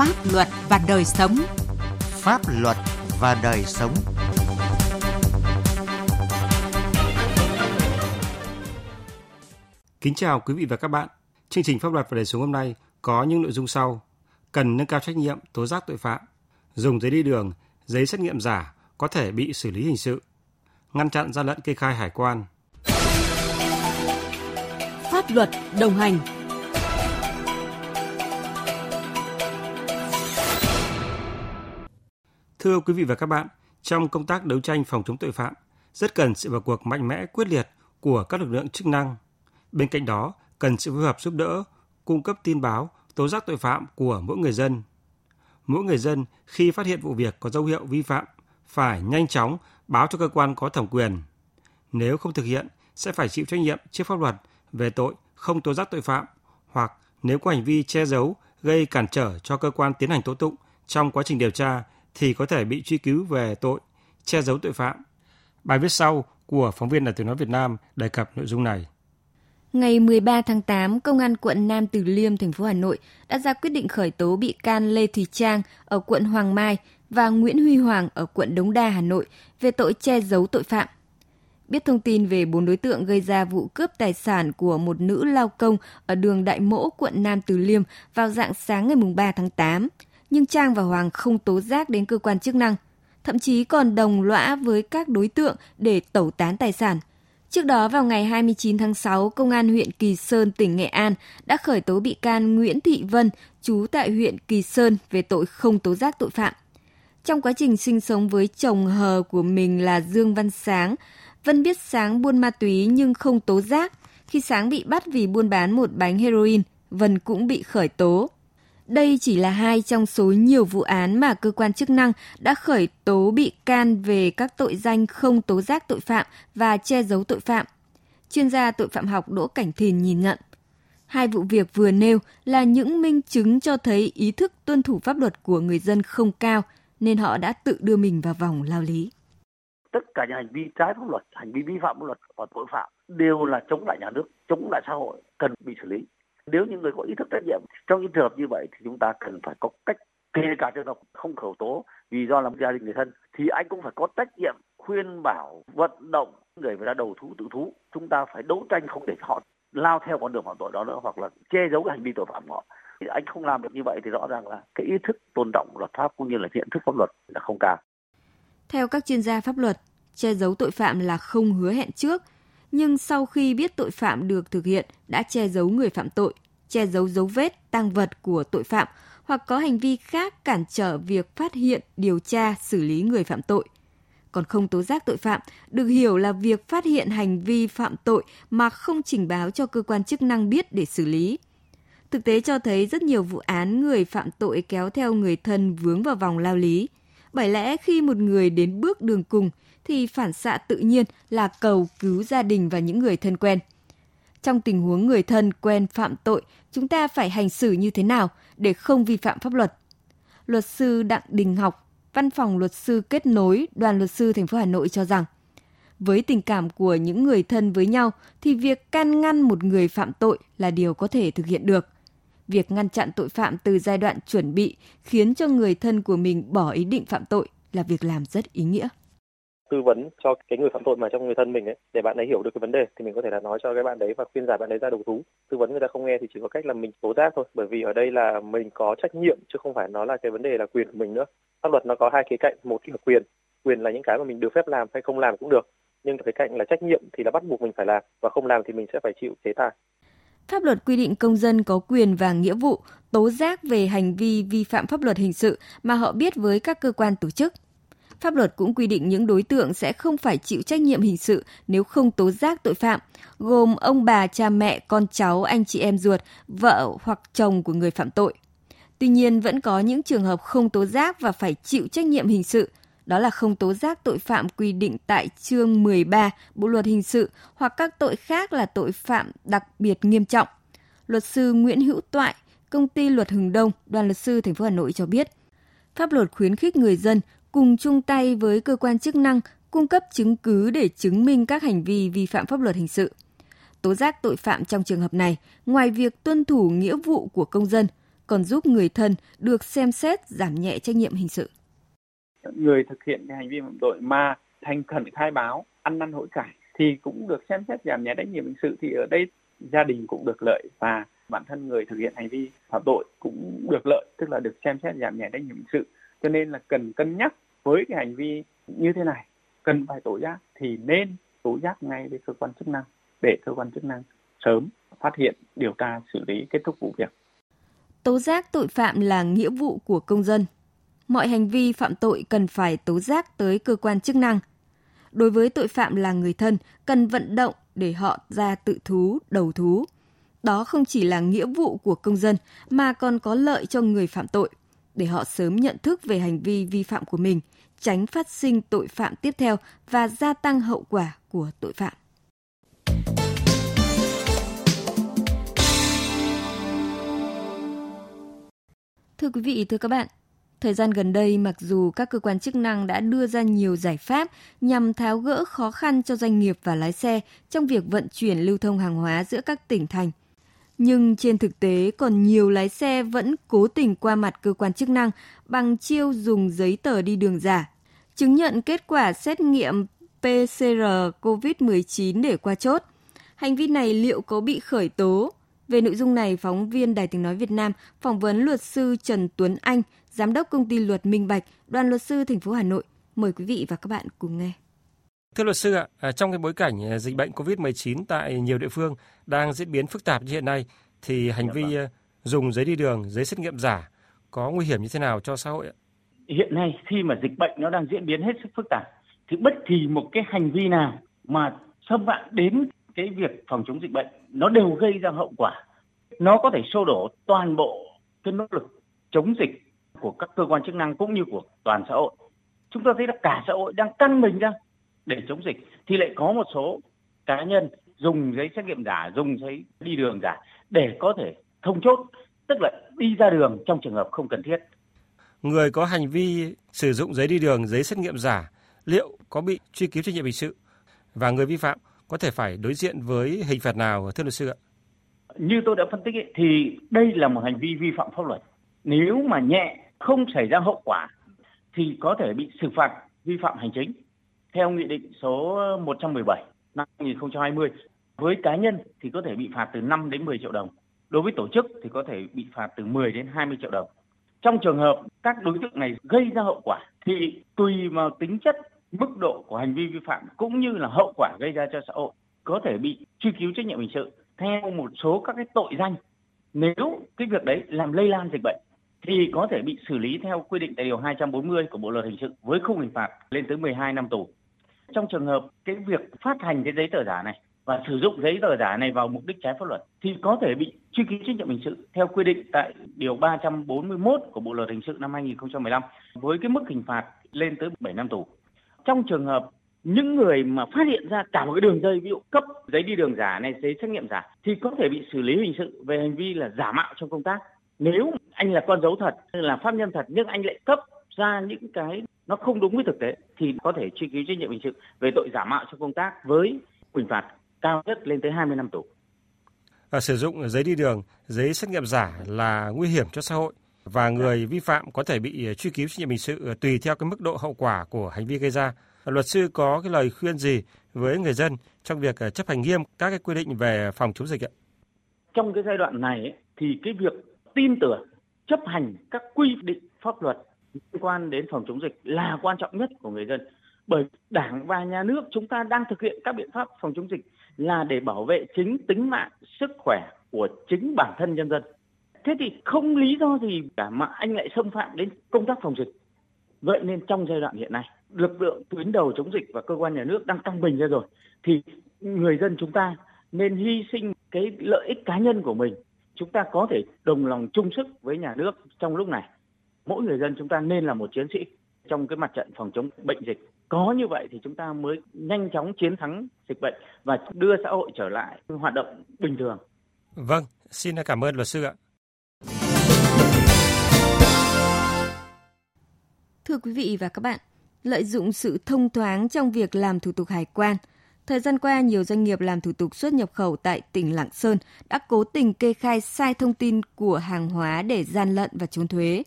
Pháp luật và đời sống. Pháp luật và đời sống. Kính chào quý vị và các bạn. Chương trình Pháp luật và đời sống hôm nay có những nội dung sau. Cần nâng cao trách nhiệm tố giác tội phạm, dùng giấy đi đường, giấy xét nghiệm giả có thể bị xử lý hình sự, ngăn chặn gian lận kê khai hải quan. Pháp luật đồng hành Thưa quý vị và các bạn, trong công tác đấu tranh phòng chống tội phạm, rất cần sự vào cuộc mạnh mẽ quyết liệt của các lực lượng chức năng. Bên cạnh đó, cần sự phối hợp giúp đỡ, cung cấp tin báo, tố giác tội phạm của mỗi người dân. Mỗi người dân khi phát hiện vụ việc có dấu hiệu vi phạm phải nhanh chóng báo cho cơ quan có thẩm quyền. Nếu không thực hiện, sẽ phải chịu trách nhiệm trước pháp luật về tội không tố giác tội phạm hoặc nếu có hành vi che giấu gây cản trở cho cơ quan tiến hành tố tụng trong quá trình điều tra thì có thể bị truy cứu về tội che giấu tội phạm. Bài viết sau của phóng viên Đài tiếng nói Việt Nam đề cập nội dung này. Ngày 13 tháng 8, Công an quận Nam Từ Liêm, thành phố Hà Nội đã ra quyết định khởi tố bị can Lê Thùy Trang ở quận Hoàng Mai và Nguyễn Huy Hoàng ở quận Đống Đa, Hà Nội về tội che giấu tội phạm. Biết thông tin về bốn đối tượng gây ra vụ cướp tài sản của một nữ lao công ở đường Đại Mỗ, quận Nam Từ Liêm vào dạng sáng ngày 3 tháng 8, nhưng Trang và Hoàng không tố giác đến cơ quan chức năng, thậm chí còn đồng lõa với các đối tượng để tẩu tán tài sản. Trước đó vào ngày 29 tháng 6, Công an huyện Kỳ Sơn, tỉnh Nghệ An đã khởi tố bị can Nguyễn Thị Vân, trú tại huyện Kỳ Sơn về tội không tố giác tội phạm. Trong quá trình sinh sống với chồng hờ của mình là Dương Văn Sáng, Vân biết Sáng buôn ma túy nhưng không tố giác. Khi Sáng bị bắt vì buôn bán một bánh heroin, Vân cũng bị khởi tố. Đây chỉ là hai trong số nhiều vụ án mà cơ quan chức năng đã khởi tố bị can về các tội danh không tố giác tội phạm và che giấu tội phạm. Chuyên gia tội phạm học Đỗ Cảnh Thìn nhìn nhận. Hai vụ việc vừa nêu là những minh chứng cho thấy ý thức tuân thủ pháp luật của người dân không cao, nên họ đã tự đưa mình vào vòng lao lý. Tất cả những hành vi trái pháp luật, hành vi vi phạm pháp luật và tội phạm đều là chống lại nhà nước, chống lại xã hội, cần bị xử lý nếu những người có ý thức trách nhiệm, trong những trường hợp như vậy thì chúng ta cần phải có cách, kể cả trường hợp không khởi tố, vì do làm gia đình người thân, thì anh cũng phải có trách nhiệm khuyên bảo, vận động người phải ra đầu thú, tự thú. Chúng ta phải đấu tranh không để họ lao theo con đường phạm tội đó nữa, hoặc là che giấu cái hành vi tội phạm của họ. Thì anh không làm được như vậy thì rõ ràng là cái ý thức tôn trọng luật pháp cũng như là nhận thức pháp luật là không cao. Theo các chuyên gia pháp luật, che giấu tội phạm là không hứa hẹn trước nhưng sau khi biết tội phạm được thực hiện đã che giấu người phạm tội, che giấu dấu vết, tăng vật của tội phạm hoặc có hành vi khác cản trở việc phát hiện, điều tra, xử lý người phạm tội. Còn không tố giác tội phạm được hiểu là việc phát hiện hành vi phạm tội mà không trình báo cho cơ quan chức năng biết để xử lý. Thực tế cho thấy rất nhiều vụ án người phạm tội kéo theo người thân vướng vào vòng lao lý. Bởi lẽ khi một người đến bước đường cùng thì phản xạ tự nhiên là cầu cứu gia đình và những người thân quen. Trong tình huống người thân quen phạm tội, chúng ta phải hành xử như thế nào để không vi phạm pháp luật? Luật sư Đặng Đình Học, Văn phòng luật sư kết nối Đoàn luật sư thành phố Hà Nội cho rằng với tình cảm của những người thân với nhau thì việc can ngăn một người phạm tội là điều có thể thực hiện được. Việc ngăn chặn tội phạm từ giai đoạn chuẩn bị khiến cho người thân của mình bỏ ý định phạm tội là việc làm rất ý nghĩa. Tư vấn cho cái người phạm tội mà trong người thân mình ấy, để bạn ấy hiểu được cái vấn đề thì mình có thể là nói cho cái bạn đấy và khuyên giải bạn ấy ra đầu thú. Tư vấn người ta không nghe thì chỉ có cách là mình tố giác thôi, bởi vì ở đây là mình có trách nhiệm chứ không phải nó là cái vấn đề là quyền của mình nữa. Pháp luật nó có hai khía cạnh, một là quyền quyền là những cái mà mình được phép làm hay không làm cũng được, nhưng cái cạnh là trách nhiệm thì là bắt buộc mình phải làm và không làm thì mình sẽ phải chịu chế tài. Pháp luật quy định công dân có quyền và nghĩa vụ tố giác về hành vi vi phạm pháp luật hình sự mà họ biết với các cơ quan tổ chức. Pháp luật cũng quy định những đối tượng sẽ không phải chịu trách nhiệm hình sự nếu không tố giác tội phạm, gồm ông bà, cha mẹ, con cháu, anh chị em ruột, vợ hoặc chồng của người phạm tội. Tuy nhiên vẫn có những trường hợp không tố giác và phải chịu trách nhiệm hình sự, đó là không tố giác tội phạm quy định tại chương 13 Bộ luật hình sự hoặc các tội khác là tội phạm đặc biệt nghiêm trọng. Luật sư Nguyễn Hữu Toại, công ty Luật Hừng Đông, đoàn luật sư thành phố Hà Nội cho biết, pháp luật khuyến khích người dân cùng chung tay với cơ quan chức năng cung cấp chứng cứ để chứng minh các hành vi vi phạm pháp luật hình sự. Tố giác tội phạm trong trường hợp này, ngoài việc tuân thủ nghĩa vụ của công dân, còn giúp người thân được xem xét giảm nhẹ trách nhiệm hình sự. Người thực hiện cái hành vi phạm tội mà thành khẩn khai báo, ăn năn hối cải thì cũng được xem xét giảm nhẹ trách nhiệm hình sự thì ở đây gia đình cũng được lợi và bản thân người thực hiện hành vi phạm tội cũng được lợi tức là được xem xét giảm nhẹ trách nhiệm hình sự. Cho nên là cần cân nhắc với cái hành vi như thế này. Cần phải tố giác thì nên tố giác ngay với cơ quan chức năng để cơ quan chức năng sớm phát hiện điều tra xử lý kết thúc vụ việc. Tố giác tội phạm là nghĩa vụ của công dân mọi hành vi phạm tội cần phải tố giác tới cơ quan chức năng đối với tội phạm là người thân cần vận động để họ ra tự thú đầu thú đó không chỉ là nghĩa vụ của công dân mà còn có lợi cho người phạm tội để họ sớm nhận thức về hành vi vi phạm của mình, tránh phát sinh tội phạm tiếp theo và gia tăng hậu quả của tội phạm. Thưa quý vị, thưa các bạn, thời gian gần đây mặc dù các cơ quan chức năng đã đưa ra nhiều giải pháp nhằm tháo gỡ khó khăn cho doanh nghiệp và lái xe trong việc vận chuyển lưu thông hàng hóa giữa các tỉnh thành, nhưng trên thực tế còn nhiều lái xe vẫn cố tình qua mặt cơ quan chức năng bằng chiêu dùng giấy tờ đi đường giả, chứng nhận kết quả xét nghiệm PCR COVID-19 để qua chốt. Hành vi này liệu có bị khởi tố? Về nội dung này, phóng viên Đài tiếng nói Việt Nam phỏng vấn luật sư Trần Tuấn Anh, giám đốc công ty luật Minh Bạch, đoàn luật sư thành phố Hà Nội. Mời quý vị và các bạn cùng nghe. Thưa luật sư ạ, à, trong cái bối cảnh à, dịch bệnh COVID-19 tại nhiều địa phương đang diễn biến phức tạp như hiện nay, thì hành dạ vi vâng. À, dùng giấy đi đường, giấy xét nghiệm giả có nguy hiểm như thế nào cho xã hội ạ? Hiện nay khi mà dịch bệnh nó đang diễn biến hết sức phức tạp, thì bất kỳ một cái hành vi nào mà xâm phạm đến cái việc phòng chống dịch bệnh nó đều gây ra hậu quả. Nó có thể xô đổ toàn bộ cái nỗ lực chống dịch của các cơ quan chức năng cũng như của toàn xã hội. Chúng ta thấy là cả xã hội đang căng mình ra để chống dịch thì lại có một số cá nhân dùng giấy xét nghiệm giả, dùng giấy đi đường giả để có thể thông chốt, tức là đi ra đường trong trường hợp không cần thiết. Người có hành vi sử dụng giấy đi đường, giấy xét nghiệm giả liệu có bị truy cứu trách nhiệm hình sự và người vi phạm có thể phải đối diện với hình phạt nào thưa luật sư ạ? Như tôi đã phân tích ấy, thì đây là một hành vi vi phạm pháp luật. Nếu mà nhẹ không xảy ra hậu quả thì có thể bị xử phạt vi phạm hành chính theo Nghị định số 117 năm 2020. Với cá nhân thì có thể bị phạt từ 5 đến 10 triệu đồng. Đối với tổ chức thì có thể bị phạt từ 10 đến 20 triệu đồng. Trong trường hợp các đối tượng này gây ra hậu quả thì tùy vào tính chất, mức độ của hành vi vi phạm cũng như là hậu quả gây ra cho xã hội có thể bị truy cứu trách nhiệm hình sự theo một số các cái tội danh. Nếu cái việc đấy làm lây lan dịch bệnh thì có thể bị xử lý theo quy định tại điều 240 của Bộ luật hình sự với khung hình phạt lên tới 12 năm tù trong trường hợp cái việc phát hành cái giấy tờ giả này và sử dụng giấy tờ giả này vào mục đích trái pháp luật thì có thể bị truy cứu trách nhiệm hình sự theo quy định tại điều 341 của Bộ luật hình sự năm 2015 với cái mức hình phạt lên tới 7 năm tù. Trong trường hợp những người mà phát hiện ra cả một cái đường dây ví dụ cấp giấy đi đường giả này, giấy xét nghiệm giả thì có thể bị xử lý hình sự về hành vi là giả mạo trong công tác. Nếu anh là con dấu thật, là pháp nhân thật nhưng anh lại cấp ra những cái nó không đúng với thực tế thì có thể truy cứu trách nhiệm hình sự về tội giả mạo trong công tác với hình phạt cao nhất lên tới 20 năm tù. Và sử dụng giấy đi đường, giấy xét nghiệm giả là nguy hiểm cho xã hội và người vi phạm có thể bị truy cứu trách nhiệm hình sự tùy theo cái mức độ hậu quả của hành vi gây ra. Luật sư có cái lời khuyên gì với người dân trong việc chấp hành nghiêm các cái quy định về phòng chống dịch ạ? Trong cái giai đoạn này thì cái việc tin tưởng chấp hành các quy định pháp luật liên quan đến phòng chống dịch là quan trọng nhất của người dân. Bởi đảng và nhà nước chúng ta đang thực hiện các biện pháp phòng chống dịch là để bảo vệ chính tính mạng, sức khỏe của chính bản thân nhân dân. Thế thì không lý do gì cả mà anh lại xâm phạm đến công tác phòng dịch. Vậy nên trong giai đoạn hiện nay, lực lượng tuyến đầu chống dịch và cơ quan nhà nước đang căng bình ra rồi, thì người dân chúng ta nên hy sinh cái lợi ích cá nhân của mình chúng ta có thể đồng lòng chung sức với nhà nước trong lúc này mỗi người dân chúng ta nên là một chiến sĩ trong cái mặt trận phòng chống bệnh dịch. Có như vậy thì chúng ta mới nhanh chóng chiến thắng dịch bệnh và đưa xã hội trở lại hoạt động bình thường. Vâng, xin cảm ơn luật sư ạ. Thưa quý vị và các bạn, lợi dụng sự thông thoáng trong việc làm thủ tục hải quan, Thời gian qua, nhiều doanh nghiệp làm thủ tục xuất nhập khẩu tại tỉnh Lạng Sơn đã cố tình kê khai sai thông tin của hàng hóa để gian lận và trốn thuế.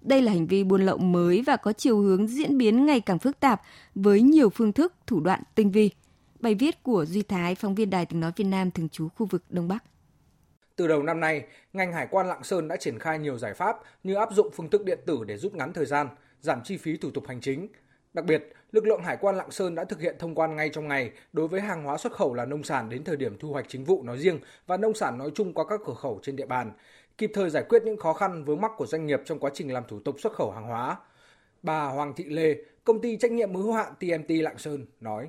Đây là hành vi buôn lậu mới và có chiều hướng diễn biến ngày càng phức tạp với nhiều phương thức, thủ đoạn tinh vi. Bài viết của Duy Thái, phóng viên Đài tiếng nói Việt Nam thường trú khu vực Đông Bắc. Từ đầu năm nay, ngành hải quan Lạng Sơn đã triển khai nhiều giải pháp như áp dụng phương thức điện tử để rút ngắn thời gian, giảm chi phí thủ tục hành chính. Đặc biệt, lực lượng hải quan Lạng Sơn đã thực hiện thông quan ngay trong ngày đối với hàng hóa xuất khẩu là nông sản đến thời điểm thu hoạch chính vụ nói riêng và nông sản nói chung qua các cửa khẩu trên địa bàn, kịp thời giải quyết những khó khăn vướng mắc của doanh nghiệp trong quá trình làm thủ tục xuất khẩu hàng hóa. Bà Hoàng Thị Lê, công ty trách nhiệm hữu hạn TMT Lạng Sơn nói: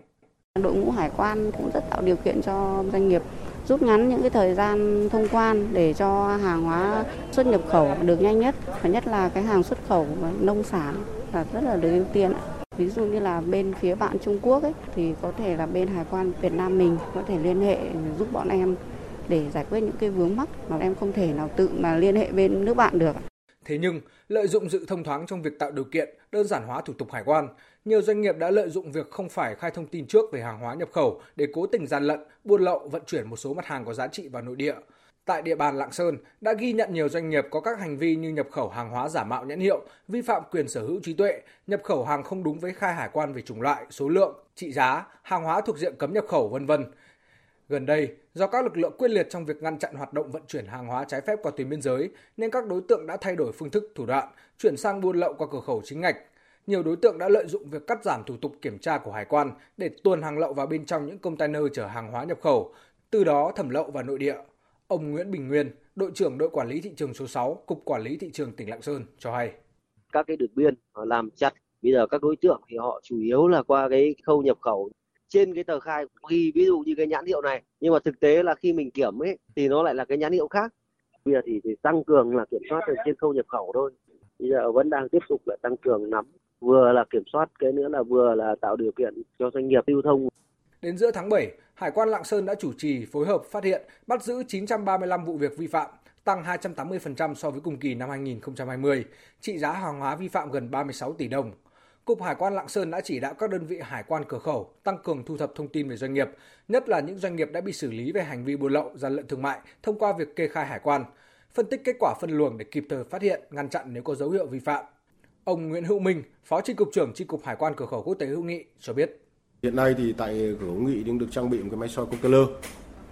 Đội ngũ hải quan cũng rất tạo điều kiện cho doanh nghiệp rút ngắn những cái thời gian thông quan để cho hàng hóa xuất nhập khẩu được nhanh nhất và nhất là cái hàng xuất khẩu nông sản là rất là được ưu tiên ví dụ như là bên phía bạn Trung Quốc ấy thì có thể là bên hải quan Việt Nam mình có thể liên hệ giúp bọn em để giải quyết những cái vướng mắc mà em không thể nào tự mà liên hệ bên nước bạn được. Thế nhưng, lợi dụng sự thông thoáng trong việc tạo điều kiện, đơn giản hóa thủ tục hải quan, nhiều doanh nghiệp đã lợi dụng việc không phải khai thông tin trước về hàng hóa nhập khẩu để cố tình gian lận, buôn lậu, vận chuyển một số mặt hàng có giá trị vào nội địa. Tại địa bàn Lạng Sơn đã ghi nhận nhiều doanh nghiệp có các hành vi như nhập khẩu hàng hóa giả mạo nhãn hiệu, vi phạm quyền sở hữu trí tuệ, nhập khẩu hàng không đúng với khai hải quan về chủng loại, số lượng, trị giá, hàng hóa thuộc diện cấm nhập khẩu vân vân. Gần đây, do các lực lượng quyết liệt trong việc ngăn chặn hoạt động vận chuyển hàng hóa trái phép qua tuyến biên giới, nên các đối tượng đã thay đổi phương thức thủ đoạn, chuyển sang buôn lậu qua cửa khẩu chính ngạch. Nhiều đối tượng đã lợi dụng việc cắt giảm thủ tục kiểm tra của hải quan để tuồn hàng lậu vào bên trong những container chở hàng hóa nhập khẩu, từ đó thẩm lậu vào nội địa. Ông Nguyễn Bình Nguyên, đội trưởng đội quản lý thị trường số 6, Cục Quản lý Thị trường tỉnh Lạng Sơn cho hay. Các cái đường biên làm chặt, bây giờ các đối tượng thì họ chủ yếu là qua cái khâu nhập khẩu trên cái tờ khai ghi ví dụ như cái nhãn hiệu này nhưng mà thực tế là khi mình kiểm ấy thì nó lại là cái nhãn hiệu khác bây giờ thì, thì tăng cường là kiểm soát trên khâu nhập khẩu thôi bây giờ vẫn đang tiếp tục là tăng cường nắm vừa là kiểm soát cái nữa là vừa là tạo điều kiện cho doanh nghiệp lưu thông Đến giữa tháng 7, Hải quan Lạng Sơn đã chủ trì phối hợp phát hiện, bắt giữ 935 vụ việc vi phạm, tăng 280% so với cùng kỳ năm 2020, trị giá hàng hóa vi phạm gần 36 tỷ đồng. Cục Hải quan Lạng Sơn đã chỉ đạo các đơn vị hải quan cửa khẩu tăng cường thu thập thông tin về doanh nghiệp, nhất là những doanh nghiệp đã bị xử lý về hành vi buôn lậu, gian lận thương mại thông qua việc kê khai hải quan, phân tích kết quả phân luồng để kịp thời phát hiện, ngăn chặn nếu có dấu hiệu vi phạm. Ông Nguyễn Hữu Minh, Phó Chi cục trưởng Chi cục Hải quan cửa khẩu quốc tế Hữu Nghị cho biết. Hiện nay thì tại cửa Hữu Nghị đang được trang bị một cái máy soi container.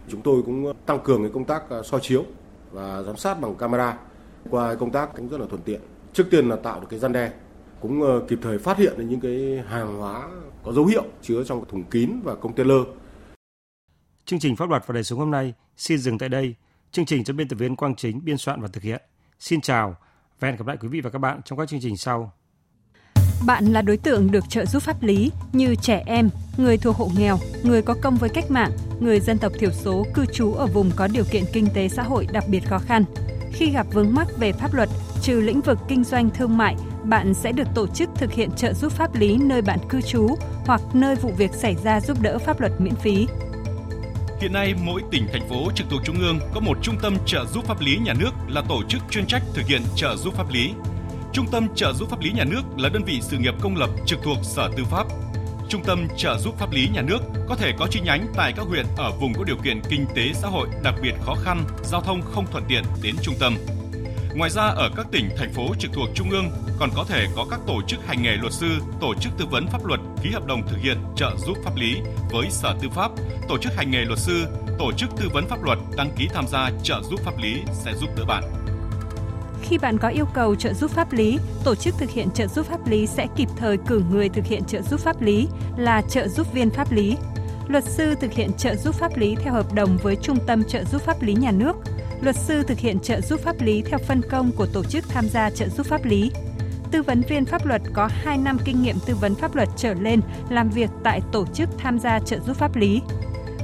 Chúng tôi cũng tăng cường cái công tác à, soi chiếu và giám sát bằng camera. Qua công tác cũng rất là thuận tiện. Trước tiên là tạo được cái gian đe cũng ờ, kịp thời phát hiện được những cái hàng hóa có dấu hiệu chứa trong thùng kín và container. Chương trình pháp luật và đời sống hôm nay xin dừng tại đây. Chương trình do biên tập viên Quang Chính biên soạn và thực hiện. Xin chào và hẹn gặp lại quý vị và các bạn trong các chương trình sau. Bạn là đối tượng được trợ giúp pháp lý như trẻ em, người thuộc hộ nghèo, người có công với cách mạng, người dân tộc thiểu số cư trú ở vùng có điều kiện kinh tế xã hội đặc biệt khó khăn. Khi gặp vướng mắc về pháp luật, trừ lĩnh vực kinh doanh thương mại, bạn sẽ được tổ chức thực hiện trợ giúp pháp lý nơi bạn cư trú hoặc nơi vụ việc xảy ra giúp đỡ pháp luật miễn phí. Hiện nay, mỗi tỉnh, thành phố trực thuộc Trung ương có một trung tâm trợ giúp pháp lý nhà nước là tổ chức chuyên trách thực hiện trợ giúp pháp lý. Trung tâm trợ giúp pháp lý nhà nước là đơn vị sự nghiệp công lập trực thuộc Sở Tư pháp. Trung tâm trợ giúp pháp lý nhà nước có thể có chi nhánh tại các huyện ở vùng có điều kiện kinh tế xã hội đặc biệt khó khăn, giao thông không thuận tiện đến trung tâm. Ngoài ra ở các tỉnh, thành phố trực thuộc Trung ương còn có thể có các tổ chức hành nghề luật sư, tổ chức tư vấn pháp luật ký hợp đồng thực hiện trợ giúp pháp lý với Sở Tư pháp, tổ chức hành nghề luật sư, tổ chức tư vấn pháp luật đăng ký tham gia trợ giúp pháp lý sẽ giúp đỡ bạn. Khi bạn có yêu cầu trợ giúp pháp lý, tổ chức thực hiện trợ giúp pháp lý sẽ kịp thời cử người thực hiện trợ giúp pháp lý là trợ giúp viên pháp lý. Luật sư thực hiện trợ giúp pháp lý theo hợp đồng với Trung tâm trợ giúp pháp lý nhà nước. Luật sư thực hiện trợ giúp pháp lý theo phân công của tổ chức tham gia trợ giúp pháp lý. Tư vấn viên pháp luật có 2 năm kinh nghiệm tư vấn pháp luật trở lên làm việc tại tổ chức tham gia trợ giúp pháp lý.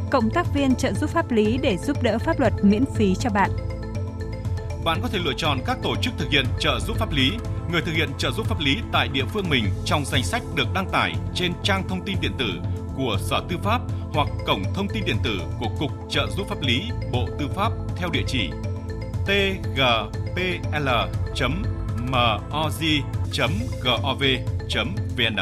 Cộng tác viên trợ giúp pháp lý để giúp đỡ pháp luật miễn phí cho bạn bạn có thể lựa chọn các tổ chức thực hiện trợ giúp pháp lý, người thực hiện trợ giúp pháp lý tại địa phương mình trong danh sách được đăng tải trên trang thông tin điện tử của Sở Tư pháp hoặc cổng thông tin điện tử của Cục Trợ giúp pháp lý Bộ Tư pháp theo địa chỉ tgpl moz gov vn.